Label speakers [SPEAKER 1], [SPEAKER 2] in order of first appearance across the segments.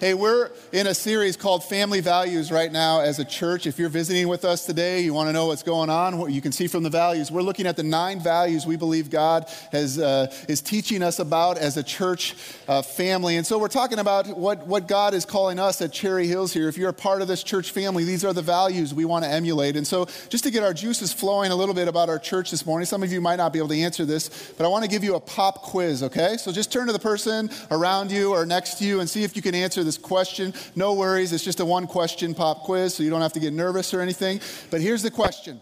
[SPEAKER 1] Hey, we're in a series called Family Values right now as a church. If you're visiting with us today, you want to know what's going on, what you can see from the values. We're looking at the nine values we believe God has, uh, is teaching us about as a church uh, family. And so we're talking about what, what God is calling us at Cherry Hills here. If you're a part of this church family, these are the values we want to emulate. And so just to get our juices flowing a little bit about our church this morning, some of you might not be able to answer this, but I want to give you a pop quiz, okay? So just turn to the person around you or next to you and see if you can answer this question. No worries, it's just a one question pop quiz, so you don't have to get nervous or anything. But here's the question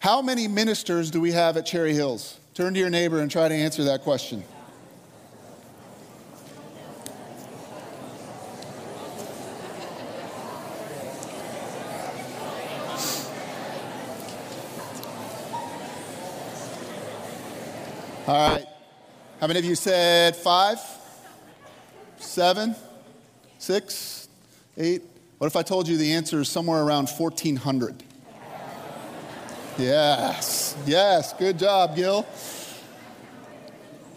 [SPEAKER 1] How many ministers do we have at Cherry Hills? Turn to your neighbor and try to answer that question. All right. How many of you said five? Seven? Six? Eight? What if I told you the answer is somewhere around 1,400? Yes, yes, good job, Gil.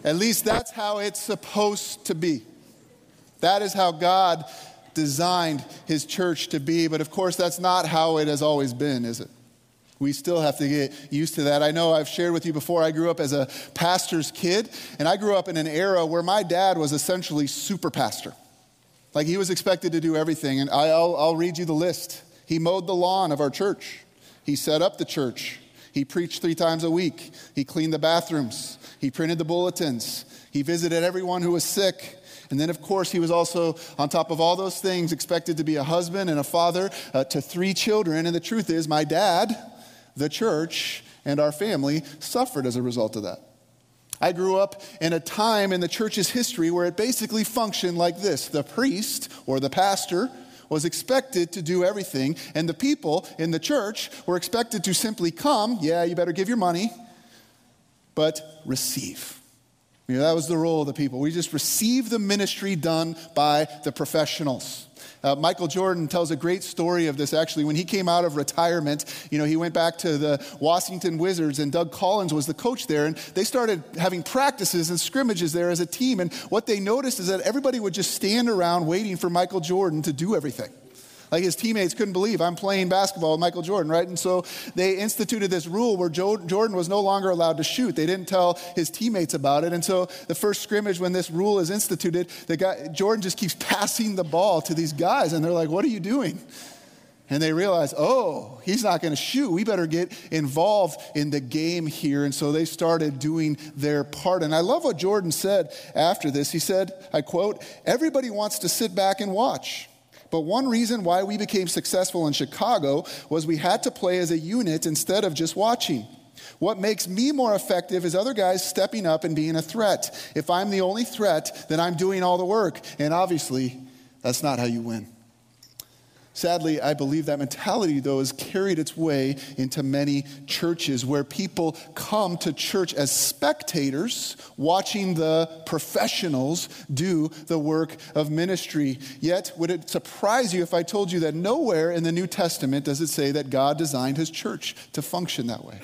[SPEAKER 1] At least that's how it's supposed to be. That is how God designed his church to be. But of course, that's not how it has always been, is it? We still have to get used to that. I know I've shared with you before, I grew up as a pastor's kid, and I grew up in an era where my dad was essentially super pastor. Like he was expected to do everything. And I'll, I'll read you the list. He mowed the lawn of our church, he set up the church, he preached three times a week, he cleaned the bathrooms, he printed the bulletins, he visited everyone who was sick. And then, of course, he was also, on top of all those things, expected to be a husband and a father uh, to three children. And the truth is, my dad, the church, and our family suffered as a result of that. I grew up in a time in the church's history where it basically functioned like this the priest or the pastor was expected to do everything, and the people in the church were expected to simply come, yeah, you better give your money, but receive. You know, that was the role of the people. We just receive the ministry done by the professionals. Uh, Michael Jordan tells a great story of this actually. When he came out of retirement, you know, he went back to the Washington Wizards, and Doug Collins was the coach there, and they started having practices and scrimmages there as a team. And what they noticed is that everybody would just stand around waiting for Michael Jordan to do everything. Like his teammates couldn't believe I'm playing basketball with Michael Jordan, right? And so they instituted this rule where Jordan was no longer allowed to shoot. They didn't tell his teammates about it. And so the first scrimmage, when this rule is instituted, the guy, Jordan just keeps passing the ball to these guys. And they're like, What are you doing? And they realize, oh, he's not going to shoot. We better get involved in the game here. And so they started doing their part. And I love what Jordan said after this. He said, I quote, everybody wants to sit back and watch. But one reason why we became successful in Chicago was we had to play as a unit instead of just watching. What makes me more effective is other guys stepping up and being a threat. If I'm the only threat, then I'm doing all the work. And obviously, that's not how you win. Sadly, I believe that mentality, though, has carried its way into many churches where people come to church as spectators, watching the professionals do the work of ministry. Yet, would it surprise you if I told you that nowhere in the New Testament does it say that God designed his church to function that way?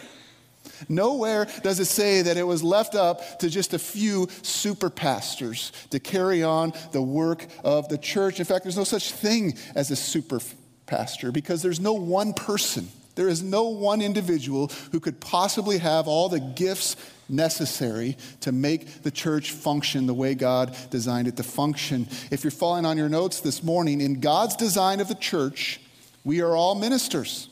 [SPEAKER 1] Nowhere does it say that it was left up to just a few super pastors to carry on the work of the church. In fact, there's no such thing as a super pastor because there's no one person, there is no one individual who could possibly have all the gifts necessary to make the church function the way God designed it to function. If you're following on your notes this morning, in God's design of the church, we are all ministers.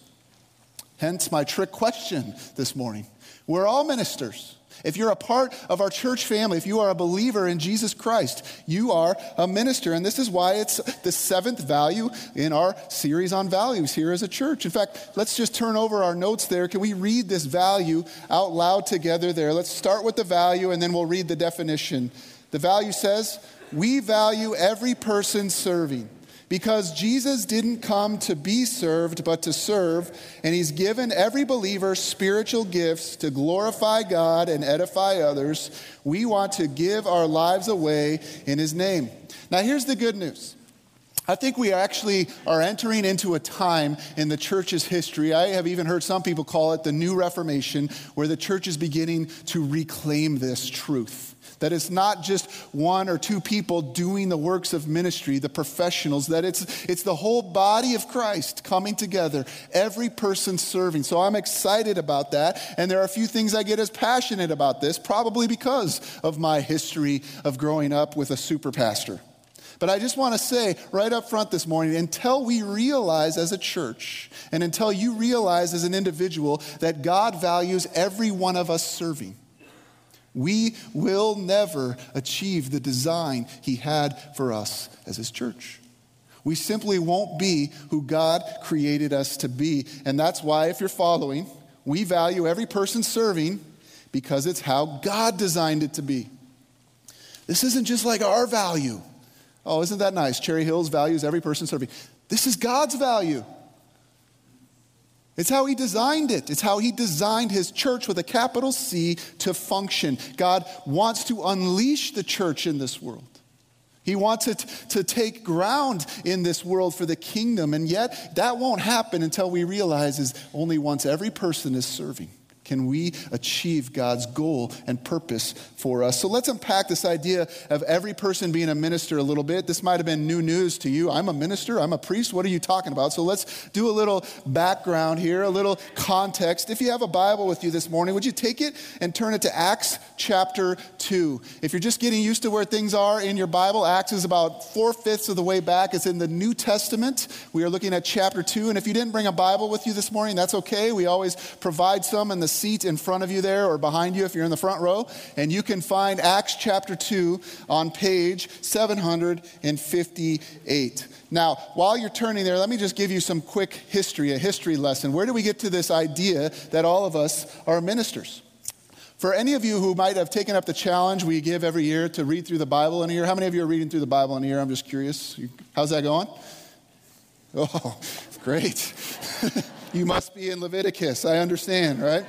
[SPEAKER 1] Hence my trick question this morning. We're all ministers. If you're a part of our church family, if you are a believer in Jesus Christ, you are a minister. And this is why it's the seventh value in our series on values here as a church. In fact, let's just turn over our notes there. Can we read this value out loud together there? Let's start with the value and then we'll read the definition. The value says, We value every person serving because Jesus didn't come to be served, but to serve, and he's given every believer spiritual gifts to glorify God and edify others. We want to give our lives away in his name. Now, here's the good news I think we actually are entering into a time in the church's history. I have even heard some people call it the New Reformation, where the church is beginning to reclaim this truth. That it's not just one or two people doing the works of ministry, the professionals, that it's, it's the whole body of Christ coming together, every person serving. So I'm excited about that. And there are a few things I get as passionate about this, probably because of my history of growing up with a super pastor. But I just want to say right up front this morning until we realize as a church and until you realize as an individual that God values every one of us serving, we will never achieve the design He had for us as His church. We simply won't be who God created us to be. And that's why, if you're following, we value every person serving because it's how God designed it to be. This isn't just like our value. Oh, isn't that nice? Cherry Hills values every person serving. This is God's value. It's how he designed it. It's how he designed his church with a capital C to function. God wants to unleash the church in this world. He wants it to take ground in this world for the kingdom, and yet that won't happen until we realize is only once every person is serving can we achieve God's goal and purpose for us? So let's unpack this idea of every person being a minister a little bit. This might have been new news to you. I'm a minister, I'm a priest. What are you talking about? So let's do a little background here, a little context. If you have a Bible with you this morning, would you take it and turn it to Acts chapter 2? If you're just getting used to where things are in your Bible, Acts is about four fifths of the way back. It's in the New Testament. We are looking at chapter 2. And if you didn't bring a Bible with you this morning, that's okay. We always provide some in the seat in front of you there or behind you if you're in the front row. And you can find Acts chapter 2 on page 758. Now, while you're turning there, let me just give you some quick history, a history lesson. Where do we get to this idea that all of us are ministers? For any of you who might have taken up the challenge we give every year to read through the Bible in a year, how many of you are reading through the Bible in a year? I'm just curious. How's that going? Oh, great. you must be in Leviticus. I understand, right?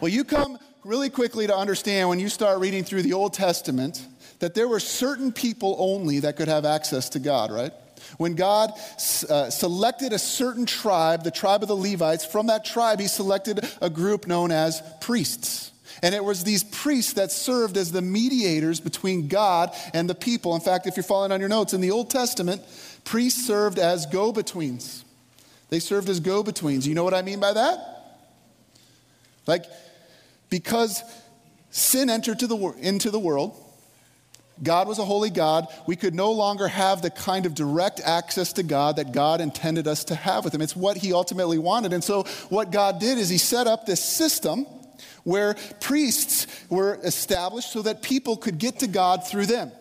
[SPEAKER 1] Well, you come really quickly to understand when you start reading through the Old Testament that there were certain people only that could have access to God, right? When God uh, selected a certain tribe, the tribe of the Levites, from that tribe, he selected a group known as priests. And it was these priests that served as the mediators between God and the people. In fact, if you're following on your notes, in the Old Testament, priests served as go betweens. They served as go betweens. You know what I mean by that? Like, because sin entered the, into the world, God was a holy God. We could no longer have the kind of direct access to God that God intended us to have with Him. It's what He ultimately wanted. And so, what God did is He set up this system where priests were established so that people could get to God through them.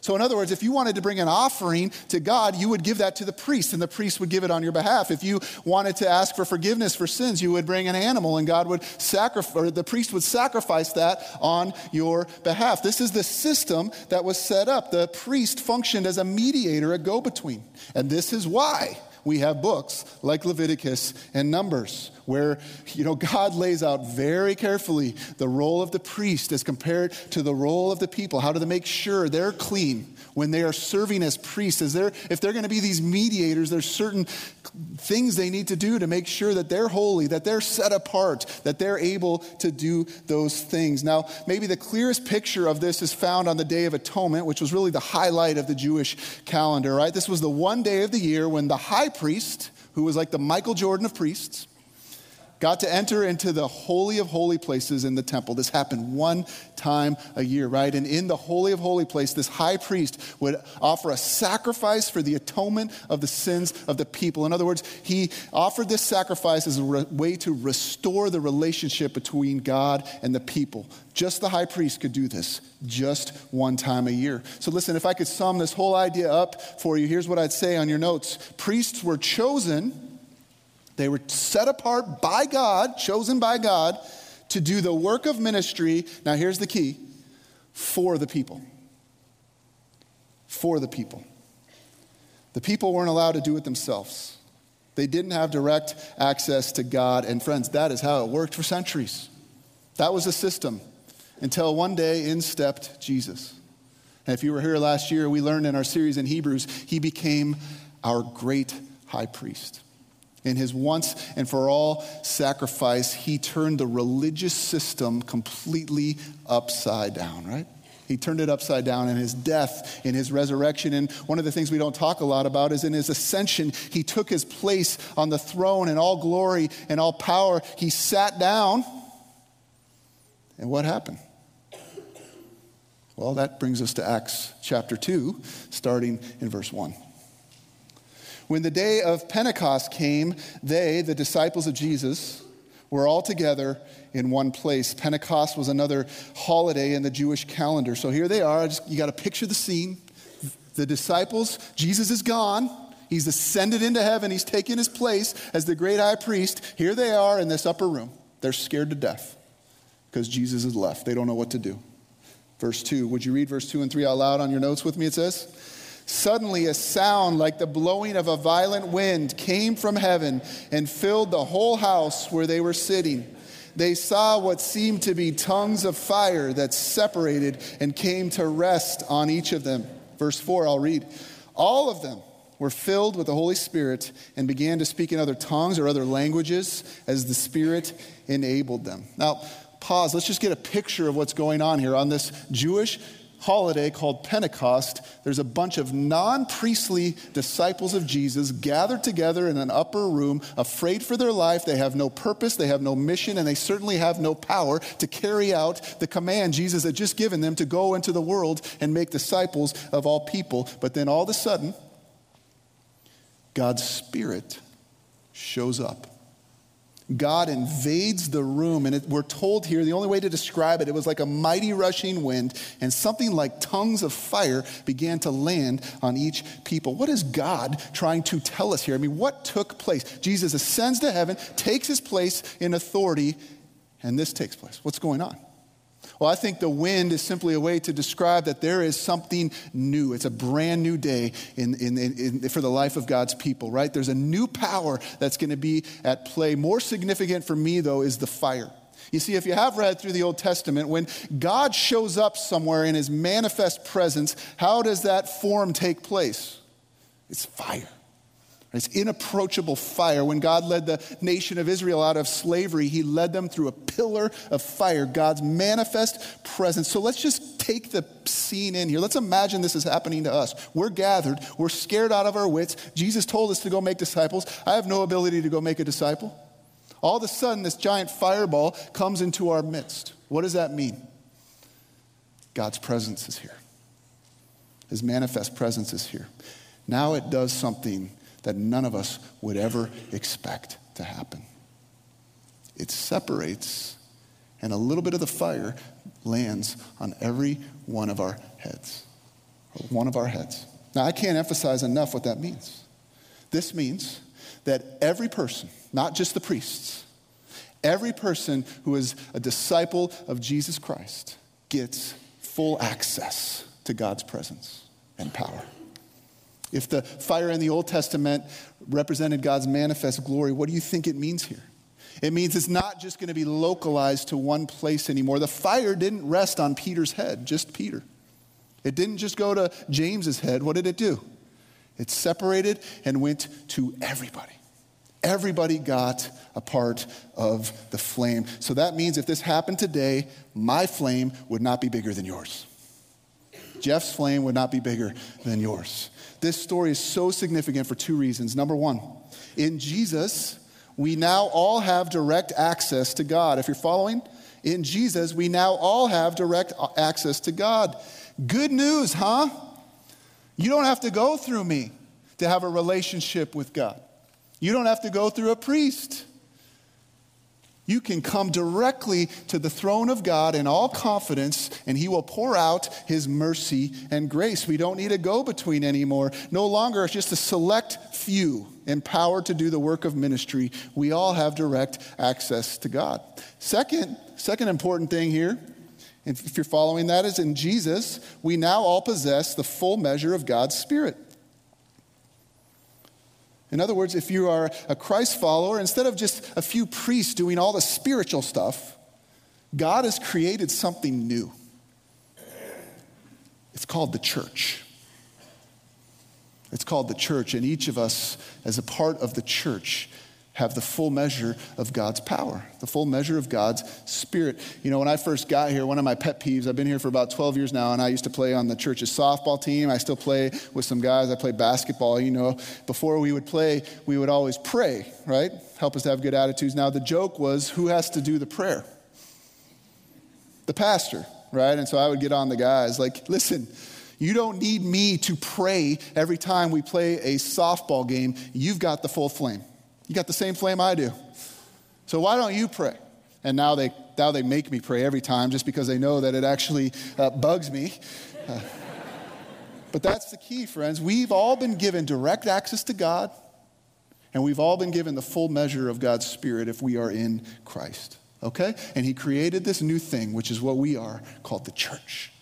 [SPEAKER 1] So, in other words, if you wanted to bring an offering to God, you would give that to the priest, and the priest would give it on your behalf. If you wanted to ask for forgiveness for sins, you would bring an animal, and God would sacrifice, or the priest would sacrifice that on your behalf. This is the system that was set up. The priest functioned as a mediator, a go between. And this is why we have books like Leviticus and Numbers, where you know God lays out very carefully the role of the priest as compared to the role of the people. How do they make sure they're clean when they are serving as priests? Is there, if they're going to be these mediators, there's certain things they need to do to make sure that they're holy, that they're set apart, that they're able to do those things. Now, maybe the clearest picture of this is found on the Day of Atonement, which was really the highlight of the Jewish calendar, right? This was the one day of the year when the high priest, who was like the Michael Jordan of priests, got to enter into the holy of holy places in the temple. This happened one time a year, right? And in the holy of holy place, this high priest would offer a sacrifice for the atonement of the sins of the people. In other words, he offered this sacrifice as a re- way to restore the relationship between God and the people. Just the high priest could do this, just one time a year. So, listen, if I could sum this whole idea up for you, here's what I'd say on your notes Priests were chosen they were set apart by God, chosen by God, to do the work of ministry. Now, here's the key for the people. For the people. The people weren't allowed to do it themselves. They didn't have direct access to God. And, friends, that is how it worked for centuries. That was the system until one day in stepped Jesus. And if you were here last year, we learned in our series in Hebrews, he became our great high priest. In his once and for all sacrifice, he turned the religious system completely upside down, right? He turned it upside down in his death, in his resurrection. And one of the things we don't talk a lot about is in his ascension, he took his place on the throne in all glory and all power. He sat down. And what happened? Well, that brings us to Acts chapter 2, starting in verse 1. When the day of Pentecost came, they, the disciples of Jesus, were all together in one place. Pentecost was another holiday in the Jewish calendar. So here they are. Just, you got to picture the scene. The disciples, Jesus is gone. He's ascended into heaven. He's taken his place as the great high priest. Here they are in this upper room. They're scared to death because Jesus is left. They don't know what to do. Verse 2. Would you read verse 2 and 3 out loud on your notes with me? It says, Suddenly, a sound like the blowing of a violent wind came from heaven and filled the whole house where they were sitting. They saw what seemed to be tongues of fire that separated and came to rest on each of them. Verse 4, I'll read. All of them were filled with the Holy Spirit and began to speak in other tongues or other languages as the Spirit enabled them. Now, pause. Let's just get a picture of what's going on here. On this Jewish holiday called Pentecost, there's a bunch of non priestly disciples of Jesus gathered together in an upper room, afraid for their life. They have no purpose, they have no mission, and they certainly have no power to carry out the command Jesus had just given them to go into the world and make disciples of all people. But then all of a sudden, God's Spirit shows up. God invades the room, and it, we're told here the only way to describe it, it was like a mighty rushing wind, and something like tongues of fire began to land on each people. What is God trying to tell us here? I mean, what took place? Jesus ascends to heaven, takes his place in authority, and this takes place. What's going on? Well, I think the wind is simply a way to describe that there is something new. It's a brand new day in, in, in, for the life of God's people, right? There's a new power that's going to be at play. More significant for me, though, is the fire. You see, if you have read through the Old Testament, when God shows up somewhere in his manifest presence, how does that form take place? It's fire. It's inapproachable fire. When God led the nation of Israel out of slavery, he led them through a pillar of fire, God's manifest presence. So let's just take the scene in here. Let's imagine this is happening to us. We're gathered, we're scared out of our wits. Jesus told us to go make disciples. I have no ability to go make a disciple. All of a sudden, this giant fireball comes into our midst. What does that mean? God's presence is here, His manifest presence is here. Now it does something that none of us would ever expect to happen. It separates, and a little bit of the fire lands on every one of our heads. One of our heads. Now, I can't emphasize enough what that means. This means that every person, not just the priests, every person who is a disciple of Jesus Christ gets full access to God's presence and power. If the fire in the Old Testament represented God's manifest glory, what do you think it means here? It means it's not just going to be localized to one place anymore. The fire didn't rest on Peter's head, just Peter. It didn't just go to James's head. What did it do? It separated and went to everybody. Everybody got a part of the flame. So that means if this happened today, my flame would not be bigger than yours. Jeff's flame would not be bigger than yours. This story is so significant for two reasons. Number one, in Jesus, we now all have direct access to God. If you're following, in Jesus, we now all have direct access to God. Good news, huh? You don't have to go through me to have a relationship with God. You don't have to go through a priest. You can come directly to the throne of God in all confidence, and He will pour out His mercy and grace. We don't need a go between anymore. No longer it's just a select few empowered to do the work of ministry. We all have direct access to God. Second, second important thing here, if you're following that, is in Jesus, we now all possess the full measure of God's Spirit. In other words, if you are a Christ follower, instead of just a few priests doing all the spiritual stuff, God has created something new. It's called the church. It's called the church, and each of us, as a part of the church, have the full measure of God's power, the full measure of God's spirit. You know, when I first got here, one of my pet peeves, I've been here for about 12 years now, and I used to play on the church's softball team. I still play with some guys. I play basketball. You know, before we would play, we would always pray, right? Help us to have good attitudes. Now, the joke was who has to do the prayer? The pastor, right? And so I would get on the guys, like, listen, you don't need me to pray every time we play a softball game. You've got the full flame. You got the same flame I do. So why don't you pray? And now they, now they make me pray every time just because they know that it actually uh, bugs me. Uh, but that's the key, friends. We've all been given direct access to God, and we've all been given the full measure of God's Spirit if we are in Christ. Okay? And He created this new thing, which is what we are, called the church.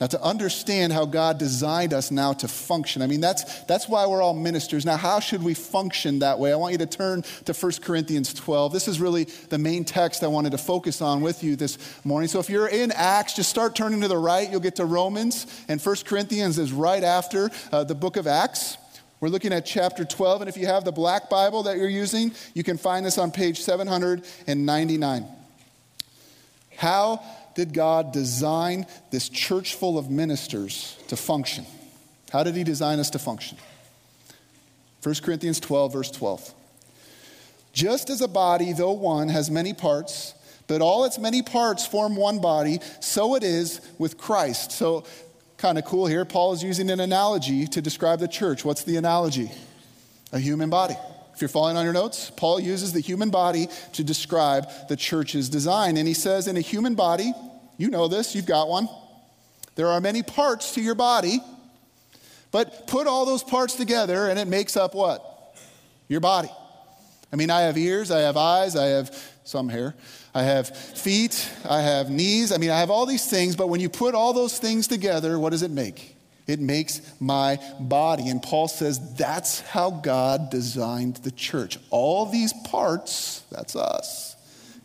[SPEAKER 1] Now, to understand how God designed us now to function, I mean, that's, that's why we're all ministers. Now, how should we function that way? I want you to turn to 1 Corinthians 12. This is really the main text I wanted to focus on with you this morning. So, if you're in Acts, just start turning to the right. You'll get to Romans, and 1 Corinthians is right after uh, the book of Acts. We're looking at chapter 12, and if you have the black Bible that you're using, you can find this on page 799. How did God design this church full of ministers to function? How did He design us to function? 1 Corinthians 12, verse 12. Just as a body, though one, has many parts, but all its many parts form one body, so it is with Christ. So, kind of cool here. Paul is using an analogy to describe the church. What's the analogy? A human body. If you're following on your notes, Paul uses the human body to describe the church's design. And he says, in a human body, you know this, you've got one. There are many parts to your body, but put all those parts together and it makes up what? Your body. I mean, I have ears, I have eyes, I have some hair, I have feet, I have knees. I mean, I have all these things, but when you put all those things together, what does it make? It makes my body. And Paul says that's how God designed the church. All these parts, that's us,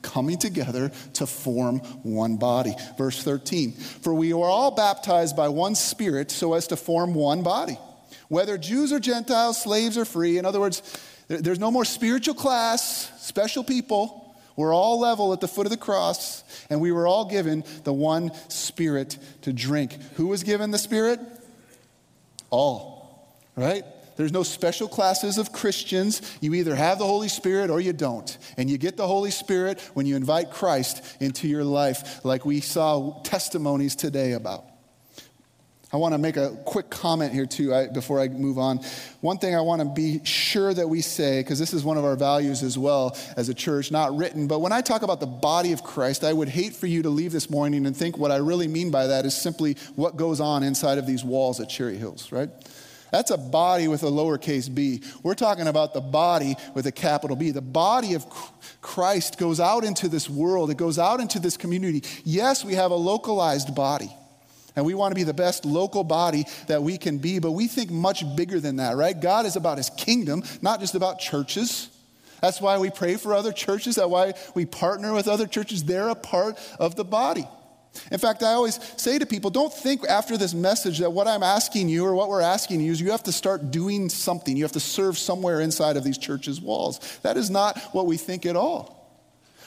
[SPEAKER 1] coming together to form one body. Verse 13 For we are all baptized by one Spirit so as to form one body. Whether Jews or Gentiles, slaves or free, in other words, there's no more spiritual class, special people. We're all level at the foot of the cross, and we were all given the one Spirit to drink. Who was given the Spirit? All, right? There's no special classes of Christians. You either have the Holy Spirit or you don't. And you get the Holy Spirit when you invite Christ into your life, like we saw testimonies today about. I want to make a quick comment here, too, I, before I move on. One thing I want to be sure that we say, because this is one of our values as well as a church, not written, but when I talk about the body of Christ, I would hate for you to leave this morning and think what I really mean by that is simply what goes on inside of these walls at Cherry Hills, right? That's a body with a lowercase b. We're talking about the body with a capital B. The body of Christ goes out into this world, it goes out into this community. Yes, we have a localized body. And we want to be the best local body that we can be, but we think much bigger than that, right? God is about his kingdom, not just about churches. That's why we pray for other churches. That's why we partner with other churches. They're a part of the body. In fact, I always say to people don't think after this message that what I'm asking you or what we're asking you is you have to start doing something. You have to serve somewhere inside of these churches' walls. That is not what we think at all.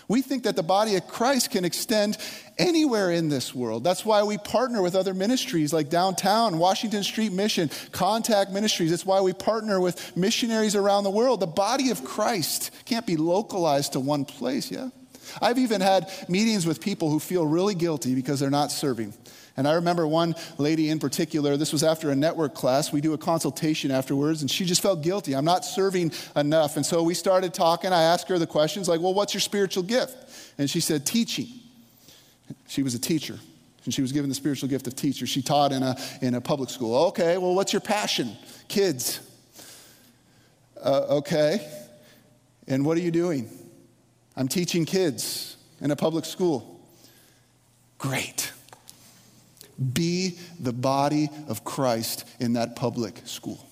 [SPEAKER 1] We think that the body of Christ can extend anywhere in this world. That's why we partner with other ministries like downtown, Washington Street Mission, Contact Ministries. That's why we partner with missionaries around the world. The body of Christ can't be localized to one place, yeah? I've even had meetings with people who feel really guilty because they're not serving. And I remember one lady in particular, this was after a network class. We do a consultation afterwards, and she just felt guilty. I'm not serving enough. And so we started talking. I asked her the questions like, Well, what's your spiritual gift? And she said, Teaching. She was a teacher, and she was given the spiritual gift of teacher. She taught in a, in a public school. Okay, well, what's your passion? Kids. Uh, okay. And what are you doing? I'm teaching kids in a public school. Great. Be the body of Christ in that public school.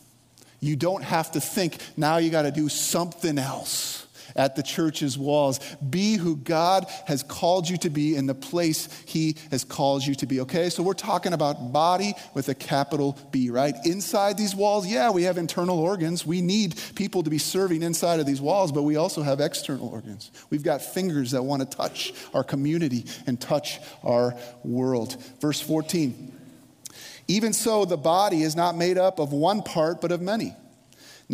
[SPEAKER 1] You don't have to think now you got to do something else. At the church's walls. Be who God has called you to be in the place He has called you to be, okay? So we're talking about body with a capital B, right? Inside these walls, yeah, we have internal organs. We need people to be serving inside of these walls, but we also have external organs. We've got fingers that want to touch our community and touch our world. Verse 14. Even so, the body is not made up of one part, but of many.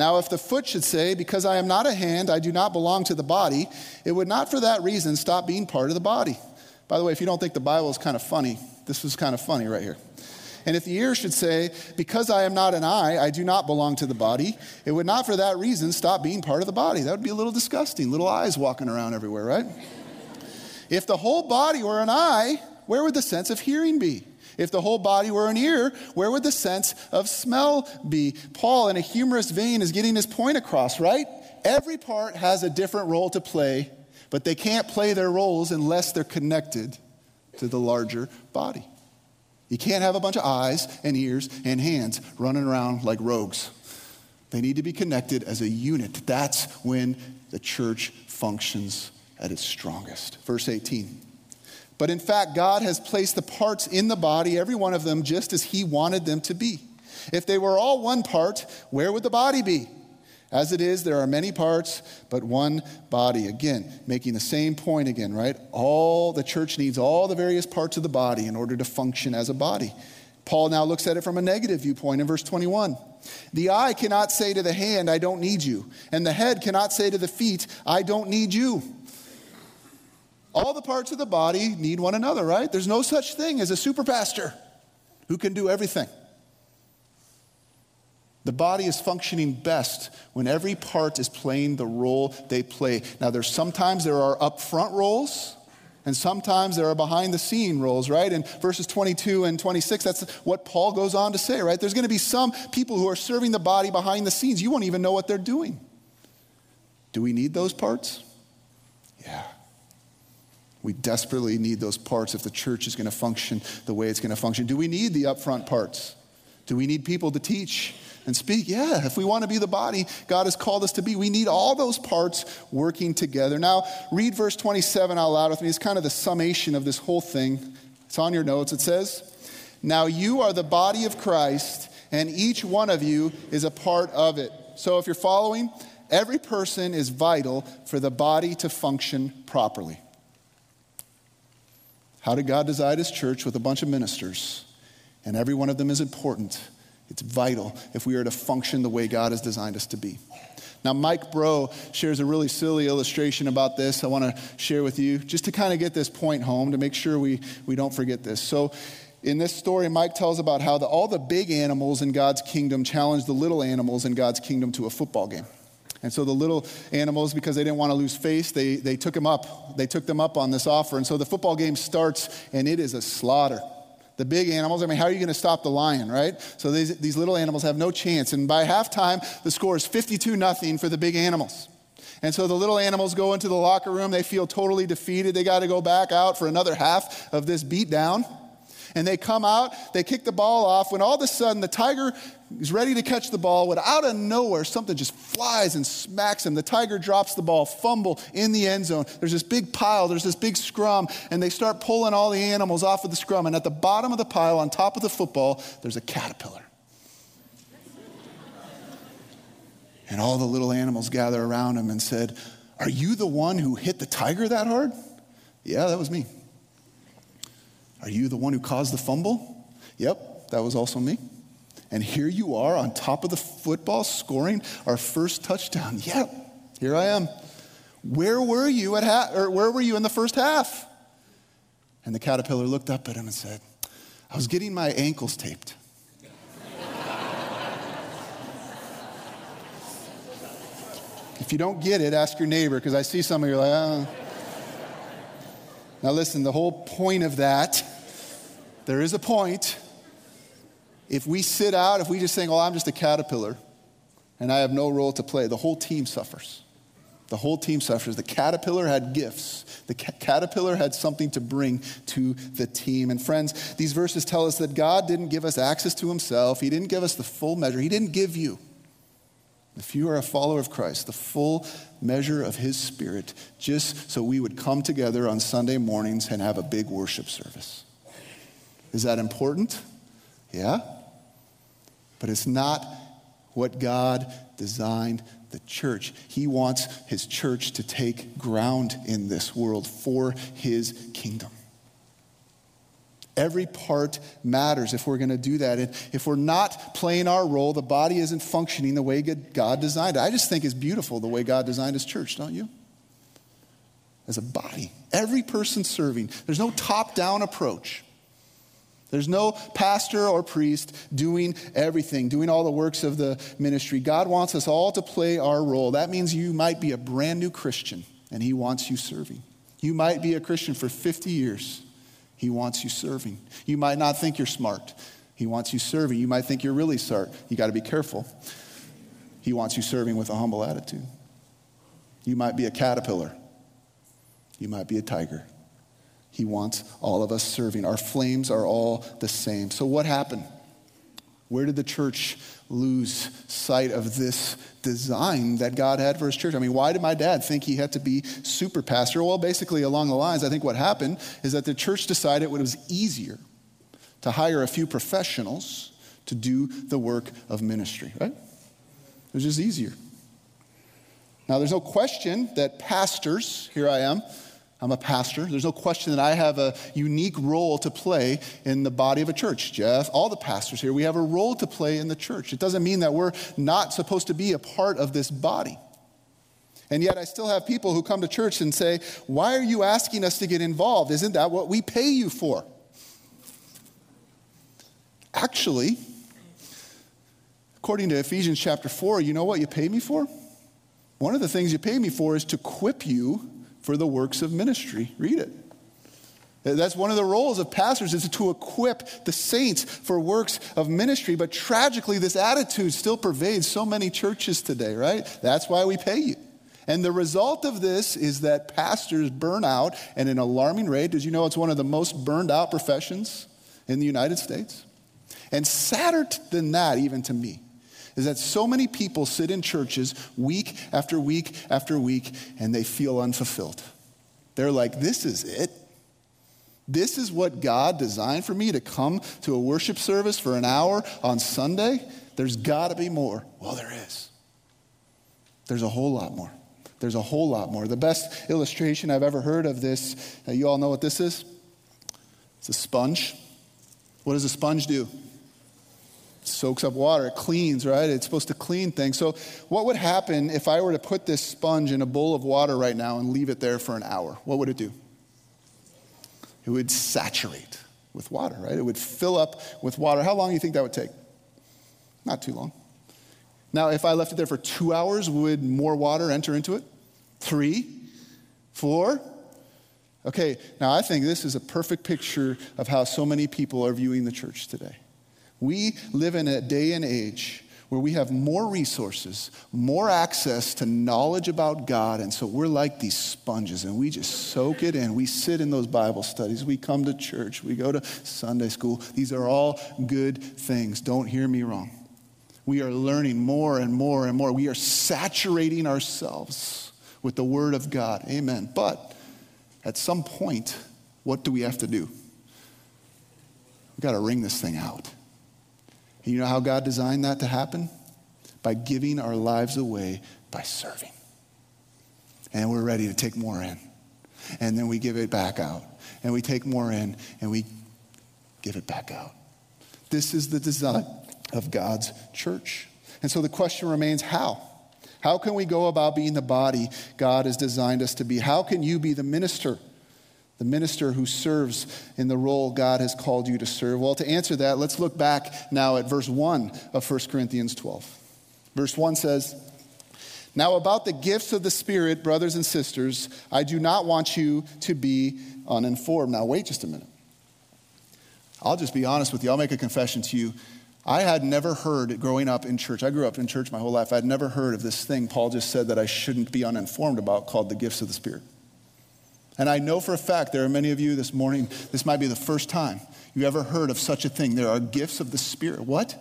[SPEAKER 1] Now, if the foot should say, Because I am not a hand, I do not belong to the body, it would not for that reason stop being part of the body. By the way, if you don't think the Bible is kind of funny, this is kind of funny right here. And if the ear should say, Because I am not an eye, I do not belong to the body, it would not for that reason stop being part of the body. That would be a little disgusting, little eyes walking around everywhere, right? if the whole body were an eye, where would the sense of hearing be? If the whole body were an ear, where would the sense of smell be? Paul, in a humorous vein, is getting his point across, right? Every part has a different role to play, but they can't play their roles unless they're connected to the larger body. You can't have a bunch of eyes and ears and hands running around like rogues. They need to be connected as a unit. That's when the church functions at its strongest. Verse 18. But in fact, God has placed the parts in the body, every one of them, just as He wanted them to be. If they were all one part, where would the body be? As it is, there are many parts, but one body. Again, making the same point again, right? All the church needs all the various parts of the body in order to function as a body. Paul now looks at it from a negative viewpoint in verse 21. The eye cannot say to the hand, I don't need you. And the head cannot say to the feet, I don't need you. All the parts of the body need one another, right? There's no such thing as a super pastor who can do everything. The body is functioning best when every part is playing the role they play. Now, there's sometimes there are upfront roles, and sometimes there are behind the scene roles, right? In verses 22 and 26, that's what Paul goes on to say, right? There's going to be some people who are serving the body behind the scenes. You won't even know what they're doing. Do we need those parts? Yeah. We desperately need those parts if the church is going to function the way it's going to function. Do we need the upfront parts? Do we need people to teach and speak? Yeah, if we want to be the body God has called us to be, we need all those parts working together. Now, read verse 27 out loud with me. It's kind of the summation of this whole thing. It's on your notes. It says, Now you are the body of Christ, and each one of you is a part of it. So if you're following, every person is vital for the body to function properly. How did God design his church with a bunch of ministers? And every one of them is important. It's vital if we are to function the way God has designed us to be. Now, Mike Breaux shares a really silly illustration about this I want to share with you just to kind of get this point home to make sure we, we don't forget this. So, in this story, Mike tells about how the, all the big animals in God's kingdom challenge the little animals in God's kingdom to a football game. And so the little animals, because they didn't want to lose face, they, they took them up. They took them up on this offer. And so the football game starts, and it is a slaughter. The big animals, I mean, how are you going to stop the lion, right? So these, these little animals have no chance. And by halftime, the score is 52 nothing for the big animals. And so the little animals go into the locker room. They feel totally defeated. They got to go back out for another half of this beatdown. And they come out, they kick the ball off, when all of a sudden the tiger is ready to catch the ball, when out of nowhere something just flies and smacks him. The tiger drops the ball, fumble in the end zone. There's this big pile, there's this big scrum, and they start pulling all the animals off of the scrum. And at the bottom of the pile, on top of the football, there's a caterpillar. and all the little animals gather around him and said, Are you the one who hit the tiger that hard? Yeah, that was me. Are you the one who caused the fumble? Yep, that was also me. And here you are on top of the football scoring our first touchdown. Yep, here I am. Where were you at ha- or where were you in the first half? And the caterpillar looked up at him and said, I was getting my ankles taped. if you don't get it, ask your neighbor, because I see some of you like, oh. Now, listen, the whole point of that, there is a point. If we sit out, if we just think, oh, I'm just a caterpillar and I have no role to play, the whole team suffers. The whole team suffers. The caterpillar had gifts. The ca- caterpillar had something to bring to the team. And friends, these verses tell us that God didn't give us access to himself. He didn't give us the full measure. He didn't give you if you are a follower of Christ, the full measure of his spirit, just so we would come together on Sunday mornings and have a big worship service. Is that important? Yeah. But it's not what God designed the church. He wants his church to take ground in this world for his kingdom. Every part matters if we're going to do that. And if we're not playing our role, the body isn't functioning the way God designed it. I just think it's beautiful the way God designed his church, don't you? As a body, every person serving. There's no top down approach. There's no pastor or priest doing everything, doing all the works of the ministry. God wants us all to play our role. That means you might be a brand new Christian and He wants you serving. You might be a Christian for 50 years. He wants you serving. You might not think you're smart. He wants you serving. You might think you're really smart. You got to be careful. He wants you serving with a humble attitude. You might be a caterpillar. You might be a tiger. He wants all of us serving. Our flames are all the same. So, what happened? Where did the church lose sight of this design that God had for his church? I mean, why did my dad think he had to be super pastor? Well, basically, along the lines, I think what happened is that the church decided it was easier to hire a few professionals to do the work of ministry, right? It was just easier. Now, there's no question that pastors, here I am, I'm a pastor. There's no question that I have a unique role to play in the body of a church. Jeff, all the pastors here, we have a role to play in the church. It doesn't mean that we're not supposed to be a part of this body. And yet, I still have people who come to church and say, Why are you asking us to get involved? Isn't that what we pay you for? Actually, according to Ephesians chapter 4, you know what you pay me for? One of the things you pay me for is to equip you for the works of ministry. Read it. That's one of the roles of pastors is to equip the saints for works of ministry. But tragically, this attitude still pervades so many churches today, right? That's why we pay you. And the result of this is that pastors burn out at an alarming rate. Did you know it's one of the most burned out professions in the United States? And sadder than that, even to me, is that so many people sit in churches week after week after week and they feel unfulfilled. They're like, this is it. This is what God designed for me to come to a worship service for an hour on Sunday. There's got to be more. Well, there is. There's a whole lot more. There's a whole lot more. The best illustration I've ever heard of this, uh, you all know what this is? It's a sponge. What does a sponge do? Soaks up water, it cleans, right? It's supposed to clean things. So, what would happen if I were to put this sponge in a bowl of water right now and leave it there for an hour? What would it do? It would saturate with water, right? It would fill up with water. How long do you think that would take? Not too long. Now, if I left it there for two hours, would more water enter into it? Three? Four? Okay, now I think this is a perfect picture of how so many people are viewing the church today. We live in a day and age where we have more resources, more access to knowledge about God. And so we're like these sponges and we just soak it in. We sit in those Bible studies. We come to church. We go to Sunday school. These are all good things. Don't hear me wrong. We are learning more and more and more. We are saturating ourselves with the Word of God. Amen. But at some point, what do we have to do? We've got to wring this thing out. You know how God designed that to happen? By giving our lives away by serving. And we're ready to take more in. And then we give it back out. And we take more in and we give it back out. This is the design of God's church. And so the question remains how? How can we go about being the body God has designed us to be? How can you be the minister the minister who serves in the role God has called you to serve? Well, to answer that, let's look back now at verse 1 of 1 Corinthians 12. Verse 1 says, Now, about the gifts of the Spirit, brothers and sisters, I do not want you to be uninformed. Now, wait just a minute. I'll just be honest with you. I'll make a confession to you. I had never heard growing up in church. I grew up in church my whole life. I'd never heard of this thing Paul just said that I shouldn't be uninformed about called the gifts of the Spirit. And I know for a fact there are many of you this morning, this might be the first time you ever heard of such a thing. There are gifts of the Spirit. What?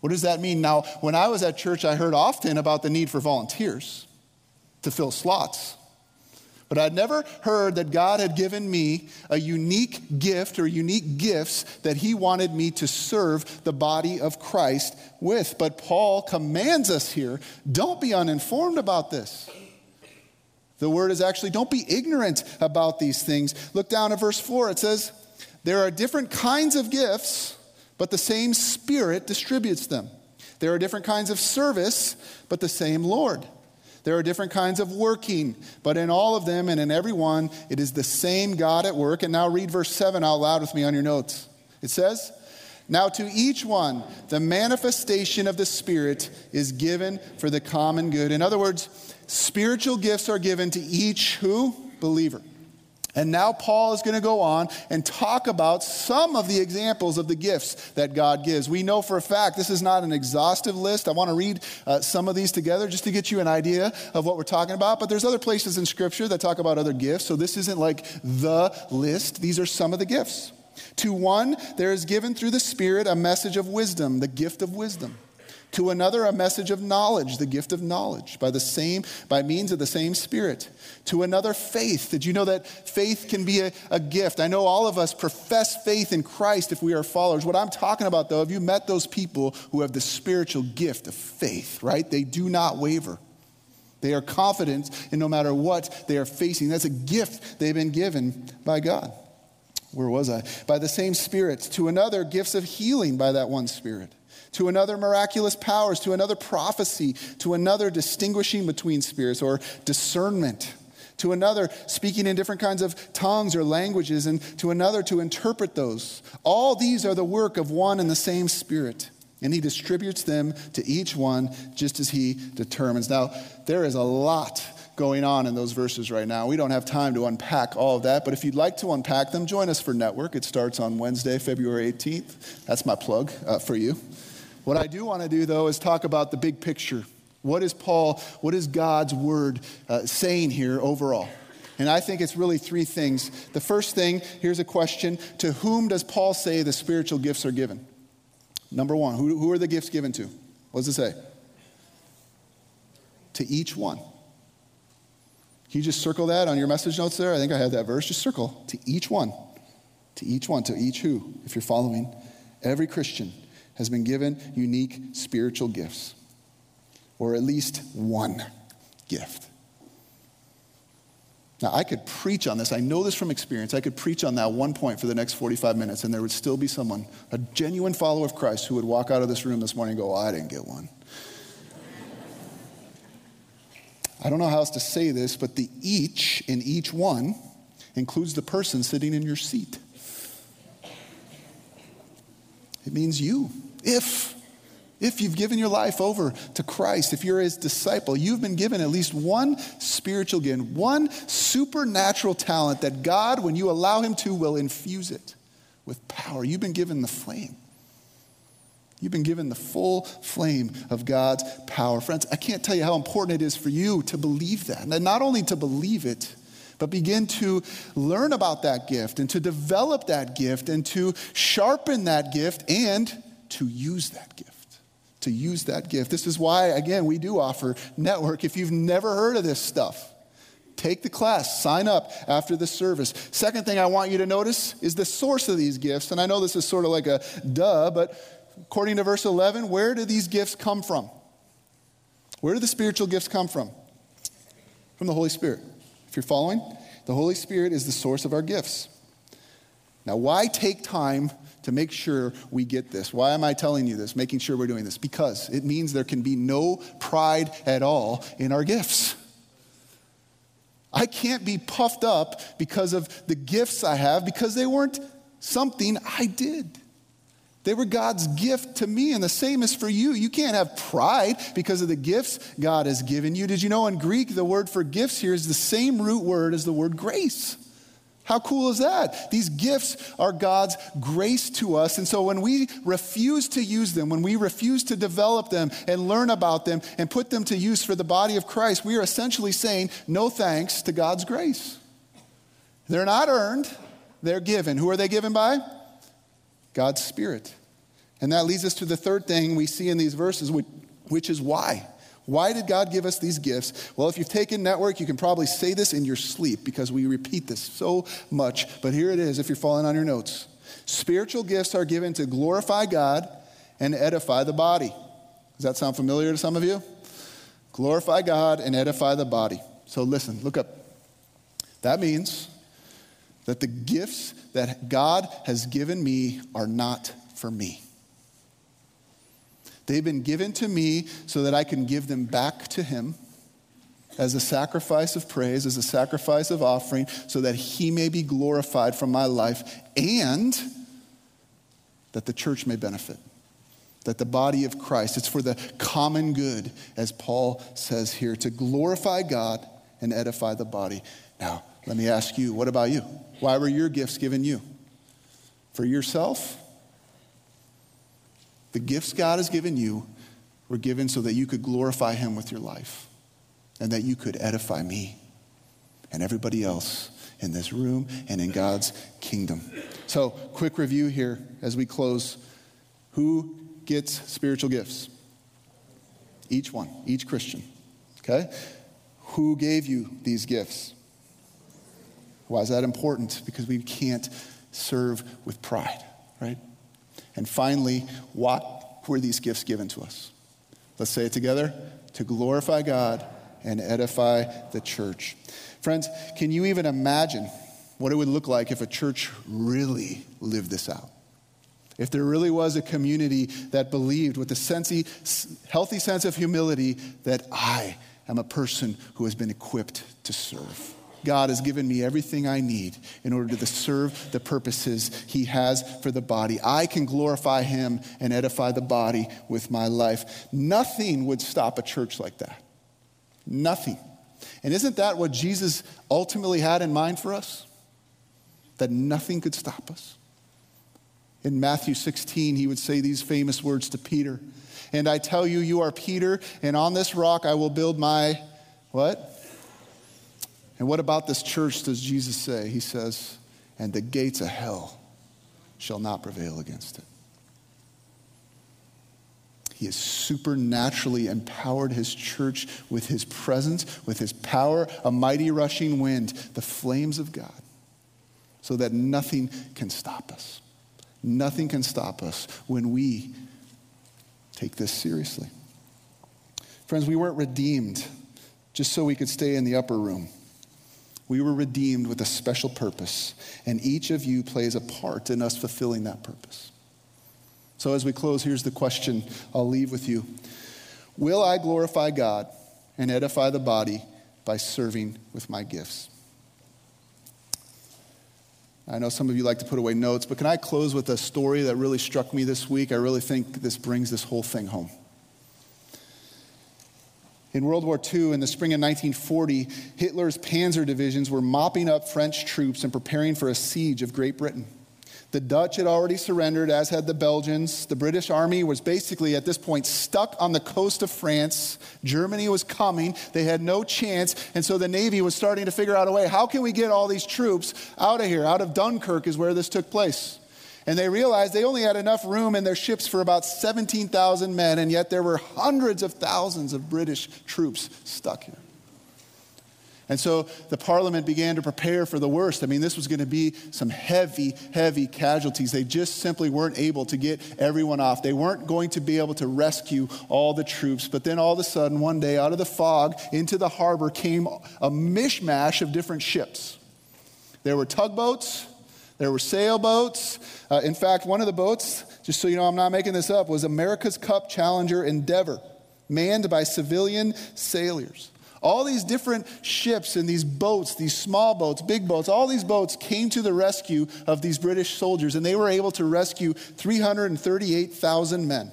[SPEAKER 1] What does that mean? Now, when I was at church, I heard often about the need for volunteers to fill slots. But I'd never heard that God had given me a unique gift or unique gifts that He wanted me to serve the body of Christ with. But Paul commands us here don't be uninformed about this. The word is actually don't be ignorant about these things. Look down at verse 4. It says, There are different kinds of gifts, but the same Spirit distributes them. There are different kinds of service, but the same Lord. There are different kinds of working, but in all of them and in every one, it is the same God at work. And now read verse 7 out loud with me on your notes. It says, Now to each one, the manifestation of the Spirit is given for the common good. In other words, spiritual gifts are given to each who? Believer. And now Paul is going to go on and talk about some of the examples of the gifts that God gives. We know for a fact this is not an exhaustive list. I want to read uh, some of these together just to get you an idea of what we're talking about. But there's other places in Scripture that talk about other gifts. So this isn't like the list, these are some of the gifts. To one, there is given through the Spirit a message of wisdom, the gift of wisdom. To another, a message of knowledge, the gift of knowledge, by the same, by means of the same Spirit. To another, faith. Did you know that faith can be a, a gift? I know all of us profess faith in Christ if we are followers. What I'm talking about, though, have you met those people who have the spiritual gift of faith, right? They do not waver. They are confident in no matter what they are facing. That's a gift they've been given by God. Where was I? By the same Spirit. To another, gifts of healing by that one Spirit to another miraculous powers, to another prophecy, to another distinguishing between spirits or discernment, to another speaking in different kinds of tongues or languages, and to another to interpret those. All these are the work of one and the same Spirit. And he distributes them to each one just as he determines. Now, there is a lot going on in those verses right now. We don't have time to unpack all of that, but if you'd like to unpack them, join us for Network. It starts on Wednesday, February 18th. That's my plug uh, for you. What I do want to do, though, is talk about the big picture. What is Paul, what is God's word uh, saying here overall? And I think it's really three things. The first thing, here's a question To whom does Paul say the spiritual gifts are given? Number one, who, who are the gifts given to? What does it say? To each one. Can you just circle that on your message notes there? I think I have that verse. Just circle to each one. To each one, to each who, if you're following. Every Christian has been given unique spiritual gifts, or at least one gift. Now, I could preach on this. I know this from experience. I could preach on that one point for the next 45 minutes, and there would still be someone, a genuine follower of Christ, who would walk out of this room this morning and go, oh, I didn't get one. I don't know how else to say this, but the each in each one includes the person sitting in your seat. It means you. If, if you've given your life over to Christ, if you're his disciple, you've been given at least one spiritual gift, one supernatural talent that God, when you allow him to, will infuse it with power. You've been given the flame. You've been given the full flame of God's power. Friends, I can't tell you how important it is for you to believe that. And not only to believe it, but begin to learn about that gift and to develop that gift and to sharpen that gift and to use that gift. To use that gift. This is why, again, we do offer network. If you've never heard of this stuff, take the class, sign up after the service. Second thing I want you to notice is the source of these gifts. And I know this is sort of like a duh, but according to verse 11, where do these gifts come from? Where do the spiritual gifts come from? From the Holy Spirit. If you're following, the Holy Spirit is the source of our gifts. Now, why take time to make sure we get this? Why am I telling you this, making sure we're doing this? Because it means there can be no pride at all in our gifts. I can't be puffed up because of the gifts I have because they weren't something I did. They were God's gift to me, and the same is for you. You can't have pride because of the gifts God has given you. Did you know in Greek, the word for gifts here is the same root word as the word grace? How cool is that? These gifts are God's grace to us. And so when we refuse to use them, when we refuse to develop them and learn about them and put them to use for the body of Christ, we are essentially saying no thanks to God's grace. They're not earned, they're given. Who are they given by? God's Spirit. And that leads us to the third thing we see in these verses, which is why. Why did God give us these gifts? Well, if you've taken network, you can probably say this in your sleep because we repeat this so much. But here it is if you're following on your notes. Spiritual gifts are given to glorify God and edify the body. Does that sound familiar to some of you? Glorify God and edify the body. So listen, look up. That means that the gifts that God has given me are not for me. They've been given to me so that I can give them back to Him as a sacrifice of praise, as a sacrifice of offering, so that He may be glorified from my life and that the church may benefit. That the body of Christ, it's for the common good, as Paul says here, to glorify God and edify the body. Now, let me ask you, what about you? Why were your gifts given you? For yourself? The gifts God has given you were given so that you could glorify Him with your life and that you could edify me and everybody else in this room and in God's kingdom. So, quick review here as we close. Who gets spiritual gifts? Each one, each Christian. Okay? Who gave you these gifts? Why is that important? Because we can't serve with pride, right? And finally, what were these gifts given to us? Let's say it together to glorify God and edify the church. Friends, can you even imagine what it would look like if a church really lived this out? If there really was a community that believed with a sensey, healthy sense of humility that I am a person who has been equipped to serve. God has given me everything I need in order to serve the purposes He has for the body. I can glorify Him and edify the body with my life. Nothing would stop a church like that. Nothing. And isn't that what Jesus ultimately had in mind for us? That nothing could stop us. In Matthew 16, he would say these famous words to Peter. And I tell you, you are Peter, and on this rock I will build my what? And what about this church does Jesus say? He says, and the gates of hell shall not prevail against it. He has supernaturally empowered his church with his presence, with his power, a mighty rushing wind, the flames of God, so that nothing can stop us. Nothing can stop us when we take this seriously. Friends, we weren't redeemed just so we could stay in the upper room. We were redeemed with a special purpose, and each of you plays a part in us fulfilling that purpose. So, as we close, here's the question I'll leave with you Will I glorify God and edify the body by serving with my gifts? I know some of you like to put away notes, but can I close with a story that really struck me this week? I really think this brings this whole thing home. In World War II, in the spring of 1940, Hitler's panzer divisions were mopping up French troops and preparing for a siege of Great Britain. The Dutch had already surrendered, as had the Belgians. The British army was basically at this point stuck on the coast of France. Germany was coming. They had no chance. And so the Navy was starting to figure out a way how can we get all these troops out of here? Out of Dunkirk is where this took place. And they realized they only had enough room in their ships for about 17,000 men, and yet there were hundreds of thousands of British troops stuck here. And so the parliament began to prepare for the worst. I mean, this was going to be some heavy, heavy casualties. They just simply weren't able to get everyone off. They weren't going to be able to rescue all the troops. But then all of a sudden, one day, out of the fog into the harbor came a mishmash of different ships. There were tugboats, there were sailboats. Uh, in fact, one of the boats, just so you know, I'm not making this up, was America's Cup Challenger Endeavour, manned by civilian sailors. All these different ships and these boats, these small boats, big boats, all these boats came to the rescue of these British soldiers, and they were able to rescue 338,000 men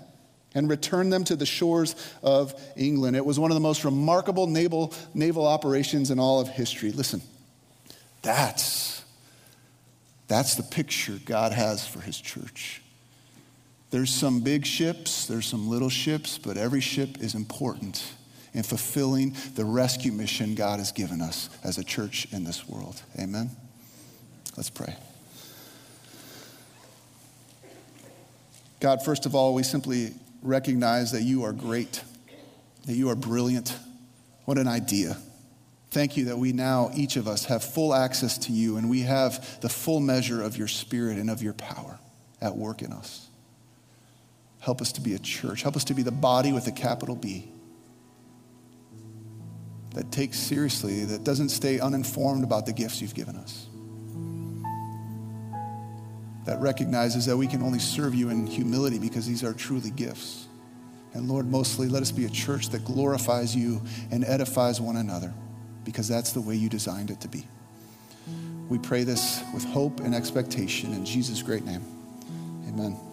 [SPEAKER 1] and return them to the shores of England. It was one of the most remarkable naval, naval operations in all of history. Listen, that's that's the picture God has for his church. There's some big ships, there's some little ships, but every ship is important in fulfilling the rescue mission God has given us as a church in this world. Amen? Let's pray. God, first of all, we simply recognize that you are great, that you are brilliant. What an idea. Thank you that we now, each of us, have full access to you and we have the full measure of your spirit and of your power at work in us. Help us to be a church. Help us to be the body with a capital B that takes seriously, that doesn't stay uninformed about the gifts you've given us, that recognizes that we can only serve you in humility because these are truly gifts. And Lord, mostly let us be a church that glorifies you and edifies one another because that's the way you designed it to be. We pray this with hope and expectation in Jesus' great name. Amen.